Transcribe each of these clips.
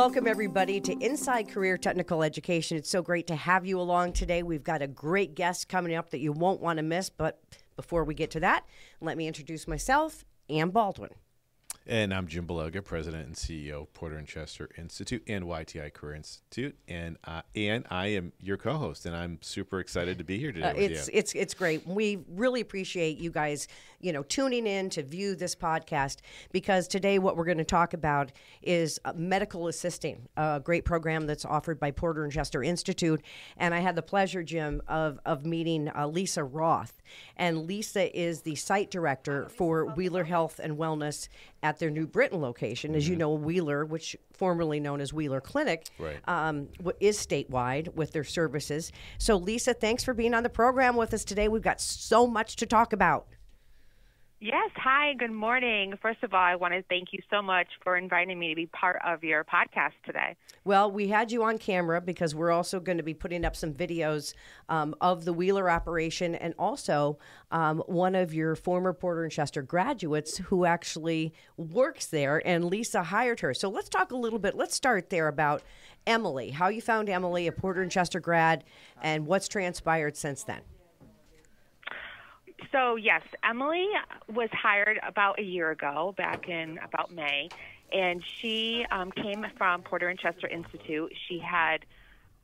welcome everybody to Inside Career Technical Education. It's so great to have you along today. We've got a great guest coming up that you won't want to miss. But before we get to that, let me introduce myself, Ann Baldwin. And I'm Jim Bologa, President and CEO of Porter and Chester Institute and YTI Career Institute, and uh, and I am your co-host, and I'm super excited to be here today. Uh, it's you. it's it's great. We really appreciate you guys, you know, tuning in to view this podcast because today what we're going to talk about is uh, medical assisting, a great program that's offered by Porter and Chester Institute, and I had the pleasure, Jim, of of meeting uh, Lisa Roth, and Lisa is the site director for Wheeler Health and Wellness at their New Britain location. As mm-hmm. you know, Wheeler, which formerly known as Wheeler Clinic, right. um, is statewide with their services. So, Lisa, thanks for being on the program with us today. We've got so much to talk about. Yes. Hi. Good morning. First of all, I want to thank you so much for inviting me to be part of your podcast today. Well, we had you on camera because we're also going to be putting up some videos um, of the Wheeler operation and also um, one of your former Porter and Chester graduates who actually works there, and Lisa hired her. So let's talk a little bit. Let's start there about Emily, how you found Emily, a Porter and Chester grad, and what's transpired since then. So, yes, Emily was hired about a year ago, back in about May, and she um, came from Porter and Chester Institute. She had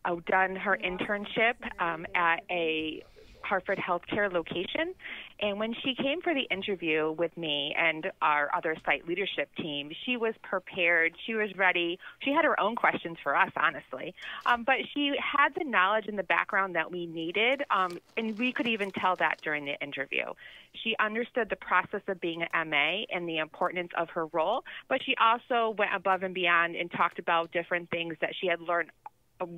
uh, done her internship um, at a Hartford Healthcare location. And when she came for the interview with me and our other site leadership team, she was prepared. She was ready. She had her own questions for us, honestly. Um, but she had the knowledge and the background that we needed. Um, and we could even tell that during the interview. She understood the process of being an MA and the importance of her role, but she also went above and beyond and talked about different things that she had learned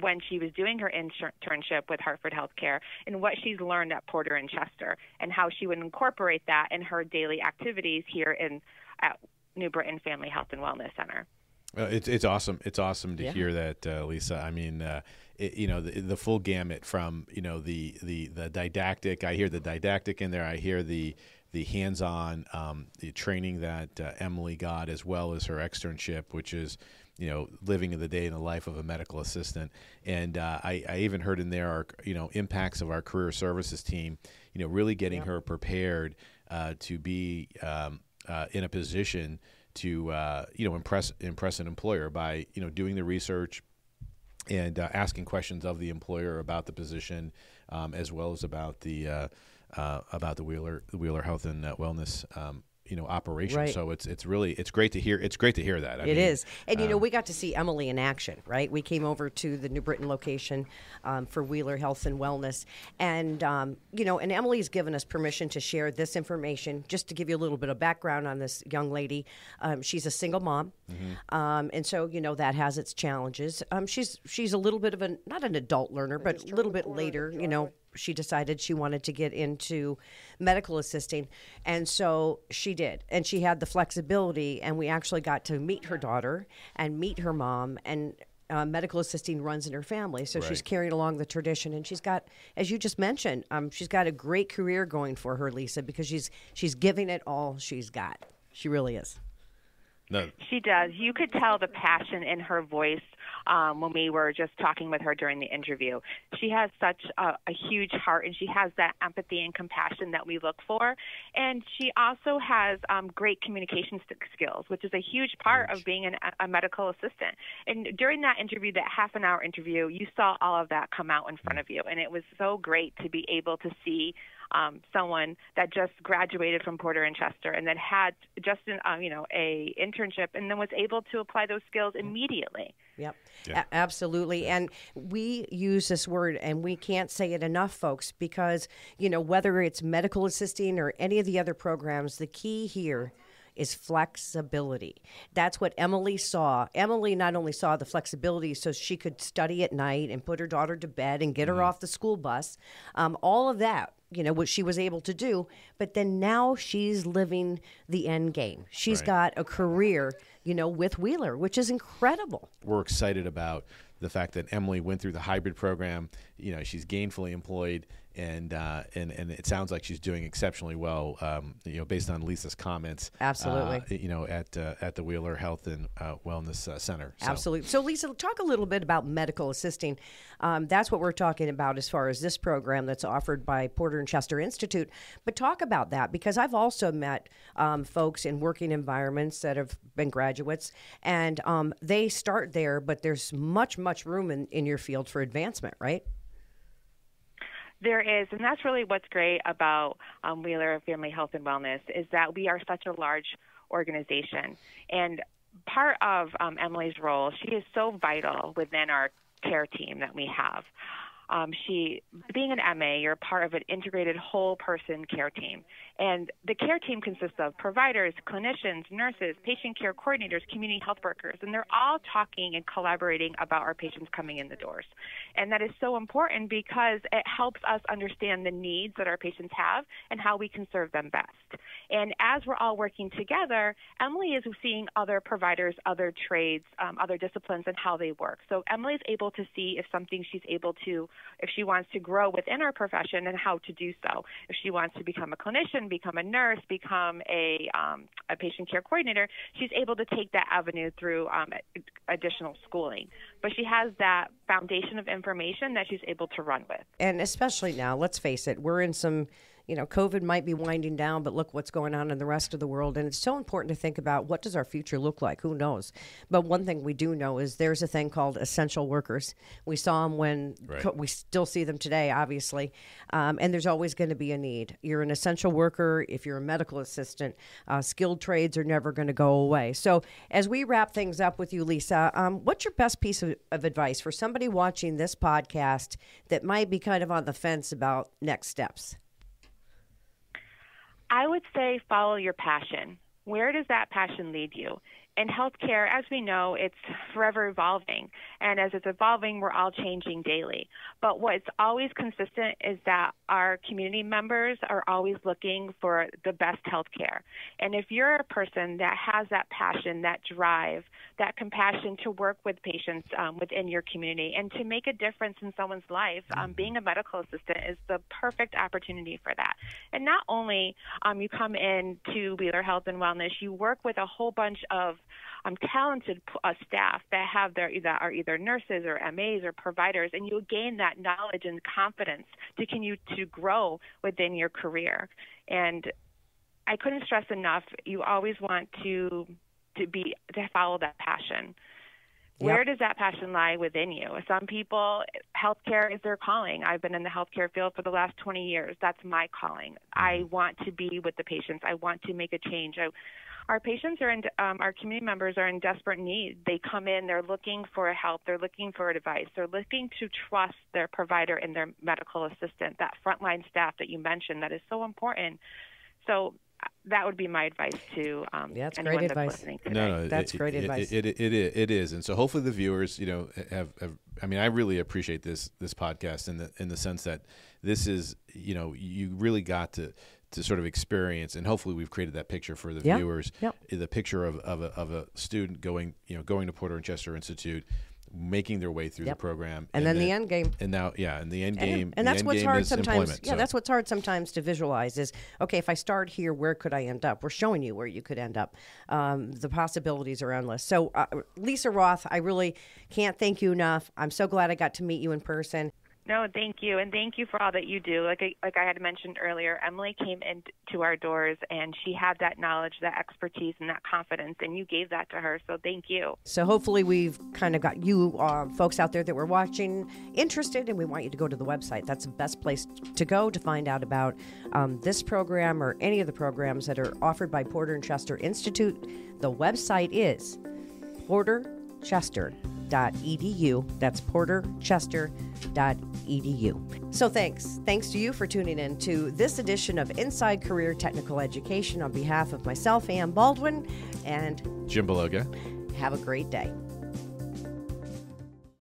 when she was doing her internship with Hartford Healthcare and what she's learned at Porter and Chester and how she would incorporate that in her daily activities here in at New Britain Family Health and Wellness Center. Uh, it's it's awesome. It's awesome to yeah. hear that, uh, Lisa. I mean, uh, it, you know, the, the full gamut from you know the the the didactic. I hear the didactic in there. I hear the the hands-on um, the training that uh, Emily got, as well as her externship, which is you know, living in the day in the life of a medical assistant. And uh, I, I, even heard in there, our, you know, impacts of our career services team, you know, really getting her prepared uh, to be um, uh, in a position to, uh, you know, impress impress an employer by, you know, doing the research and uh, asking questions of the employer about the position, um, as well as about the uh, about the Wheeler the Wheeler Health and Wellness um, you know operation. Right. So it's it's really it's great to hear. It's great to hear that. I it mean, is, and you know um, we got to see Emily in action. Right, we came over to the New Britain location um, for Wheeler Health and Wellness, and um, you know, and Emily's given us permission to share this information. Just to give you a little bit of background on this young lady, um, she's a single mom, mm-hmm. Um, and so you know that has its challenges. Um, she's she's a little bit of a not an adult learner, but a little bit later. You know, she decided she wanted to get into medical assisting. And so she did. And she had the flexibility. And we actually got to meet her daughter and meet her mom. And uh, medical assisting runs in her family. So right. she's carrying along the tradition. And she's got, as you just mentioned, um, she's got a great career going for her, Lisa, because she's, she's giving it all she's got. She really is. No. She does. You could tell the passion in her voice um, when we were just talking with her during the interview. She has such a, a huge heart and she has that empathy and compassion that we look for. And she also has um, great communication skills, which is a huge part of being an, a medical assistant. And during that interview, that half an hour interview, you saw all of that come out in front of you. And it was so great to be able to see um, someone that just graduated from Porter and Chester and then had just an, uh, you know a internship and then was able to apply those skills immediately. Yep, yeah. A- absolutely. And we use this word, and we can't say it enough, folks, because you know whether it's medical assisting or any of the other programs, the key here is flexibility. That's what Emily saw. Emily not only saw the flexibility so she could study at night and put her daughter to bed and get mm-hmm. her off the school bus, um, all of that you know what she was able to do but then now she's living the end game. She's right. got a career you know with wheeler which is incredible. We're excited about the fact that emily went through the hybrid program. You know she's gainfully employed and uh, and and it sounds like she's doing exceptionally well. Um, you know, based on Lisa's comments. Absolutely. Uh, you know, at uh, at the Wheeler Health and uh, Wellness uh, Center. So. Absolutely. So, Lisa, talk a little bit about medical assisting. Um, that's what we're talking about as far as this program that's offered by Porter and Chester Institute. But talk about that because I've also met um, folks in working environments that have been graduates, and um, they start there, but there's much, much room in, in your field for advancement, right? There is, and that's really what's great about um, Wheeler Family Health and Wellness is that we are such a large organization, and part of um, Emily's role, she is so vital within our care team that we have. Um, she, being an MA, you're part of an integrated whole person care team. And the care team consists of providers, clinicians, nurses, patient care coordinators, community health workers, and they're all talking and collaborating about our patients coming in the doors. And that is so important because it helps us understand the needs that our patients have and how we can serve them best. And as we're all working together, Emily is seeing other providers, other trades, um, other disciplines, and how they work. So Emily is able to see if something she's able to, if she wants to grow within her profession and how to do so. If she wants to become a clinician, become a nurse, become a, um, a patient care coordinator, she's able to take that avenue through um, additional schooling. But she has that foundation of information that she's able to run with. And especially now, let's face it, we're in some you know, COVID might be winding down, but look what's going on in the rest of the world. And it's so important to think about what does our future look like? Who knows? But one thing we do know is there's a thing called essential workers. We saw them when right. co- we still see them today, obviously. Um, and there's always going to be a need. You're an essential worker. If you're a medical assistant, uh, skilled trades are never going to go away. So as we wrap things up with you, Lisa, um, what's your best piece of, of advice for somebody watching this podcast that might be kind of on the fence about next steps? I would say follow your passion. Where does that passion lead you? In healthcare, as we know, it's forever evolving. And as it's evolving, we're all changing daily. But what's always consistent is that our community members are always looking for the best healthcare. And if you're a person that has that passion, that drive, that compassion to work with patients um, within your community and to make a difference in someone's life, um, mm-hmm. being a medical assistant is the perfect opportunity for that. And not only um, you come in to Wheeler Health and Wellness, you work with a whole bunch of um, talented uh, staff that have their that are either nurses or MAs or providers, and you gain that knowledge and confidence to continue to grow within your career. And I couldn't stress enough. You always want to to be to follow that passion. Yep. Where does that passion lie within you? Some people, healthcare is their calling. I've been in the healthcare field for the last 20 years. That's my calling. I mm-hmm. want to be with the patients. I want to make a change. I, our patients are in, um, our community members are in desperate need. They come in, they're looking for help, they're looking for advice, they're looking to trust their provider and their medical assistant, that frontline staff that you mentioned that is so important. So uh, that would be my advice to um, yeah, that's great advice. No, no, that's it, great it, advice. It, it, it, it is, and so hopefully the viewers, you know, have, have. I mean, I really appreciate this this podcast in the in the sense that this is, you know, you really got to to sort of experience and hopefully we've created that picture for the yep. viewers yep. the picture of, of, a, of a student going you know going to porter and chester institute making their way through yep. the program and, and then, then, the end game and now yeah and the end game and, and that's what's hard sometimes yeah so. that's what's hard sometimes to visualize is okay if i start here where could i end up we're showing you where you could end up um, the possibilities are endless so uh, lisa roth i really can't thank you enough i'm so glad i got to meet you in person no, thank you, and thank you for all that you do. Like I, like I had mentioned earlier, Emily came into our doors, and she had that knowledge, that expertise, and that confidence, and you gave that to her. So thank you. So hopefully, we've kind of got you uh, folks out there that were watching interested, and we want you to go to the website. That's the best place to go to find out about um, this program or any of the programs that are offered by Porter and Chester Institute. The website is porterchester.edu. That's porterchester.edu edu. So thanks. Thanks to you for tuning in to this edition of Inside Career Technical Education on behalf of myself, Ann Baldwin, and Jim Bologa. Have a great day.